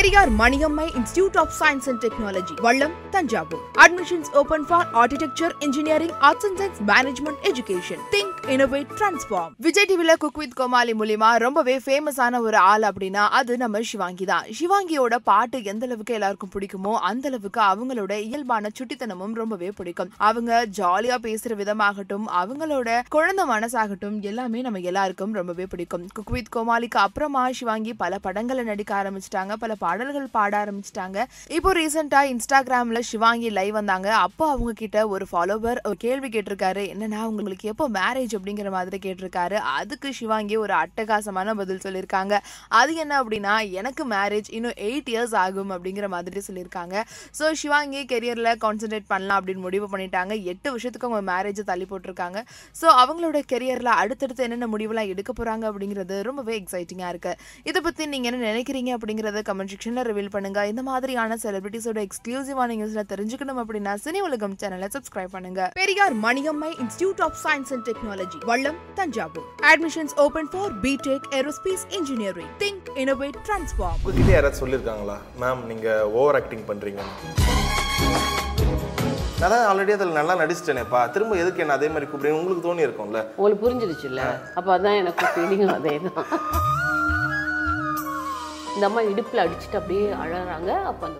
Periyar Maniammai Institute of Science and Technology Vallam Thanjavur admissions open for architecture engineering arts and science management education think innovate transform Vijay டிவில cook with கோமாளி மூலியமா ரொம்பவே ஃபேமஸான ஒரு ஆள் அப்படின்னா அது நம்ம சிவாங்கி தான். சிவாங்கியோட பாட்டு எந்த அளவுக்கு எல்லாருக்கும் பிடிக்குமோ அந்த அளவுக்கு அவங்களோட இயல்பான சுட்டித்தனமும் ரொம்பவே பிடிக்கும். அவங்க ஜாலியா பேசுற விதமாகட்டும் அவங்களோட குழந்தை மனசாகட்டும் எல்லாமே நம்ம எல்லாருக்கும் ரொம்பவே பிடிக்கும். குக் வித் கோமாளிக்கு அப்புறமா சிவாங்கி பல படங்களை நடிக்க ஆரம்பிச்சிட்டாங்க பல பாடல்கள் பாட ஆரம்பிச்சிட்டாங்க. இப்போ ரீசெண்டாக இன்ஸ்டாகிராமில் சிவாங்கி லைவ் வந்தாங்க. அப்போ அவங்க கிட்ட ஒரு ஃபாலோவர் ஒரு கேள்வி கேட்டிருக்காரு. என்னன்னா உங்களுக்கு எப்போ மேரேஜ் அப்படிங்கிற மாதிரி கேட்டிருக்காரு. அதுக்கு சிவாங்கி ஒரு அட்டகாசமான பதில் சொல்லியிருக்காங்க. அது என்ன அப்படின்னா எனக்கு மேரேஜ் இன்னும் எயிட் இயர்ஸ் ஆகும் அப்படிங்கிற மாதிரி சொல்லியிருக்காங்க. ஸோ சிவாங்கி கெரியரில் கான்சென்ட்ரேட் பண்ணலாம் அப்படின்னு முடிவு பண்ணிட்டாங்க. எட்டு வருஷத்துக்கு அவங்க மேரேஜை தள்ளி போட்டிருக்காங்க. ஸோ அவங்களோட கெரியரில் அடுத்தடுத்து என்னென்ன முடிவுலாம் எடுக்க போகிறாங்க அப்படிங்கிறது ரொம்பவே எக்ஸைட்டிங்காக இருக்குது இதை பற்றி நீங்கள் என்ன நினைக்கிறீங்க அப்படிங்கிறத கமெண்ட் செக்ஷனில் ரிவீல் பண்ணுங்க. இந்த மாதிரியான செலிபிரிட்டிஸோட எக்ஸ்க்ளூசிவான நியூஸ்ல தெரிஞ்சுக்கணும் அப்படின்னா சினி உலகம் சேனலை சப்ஸ்கிரைப் பண்ணுங்க. Periyar Maniammai Institute of Science and Technology Vallam Thanjavur. Admissions open for BTech aerospace engineering think innovate transform உங்ககிட்ட யாராவது சொல்லியிருக்காங்களா? மேம் நீங்கள் ஓவர் ஆக்டிங் பண்ணுறீங்க நான் தான் ஆல்ரெடி அதில் நல்லா நடிச்சிட்டேனேப்பா. திரும்ப எதுக்கு என்ன அதே மாதிரி கூப்பிடுங்க உங்களுக்கு தோணி இருக்கும்ல உங்களுக்கு புரிஞ்சிடுச்சுல்ல? அப்போ அதான் எனக்கு ஃபீலிங்கும் அதே தான் இந்த அம்மா இடுப்பில் அடிச்சுட்டு அப்படியே அழறாங்க. அப்போ அந்த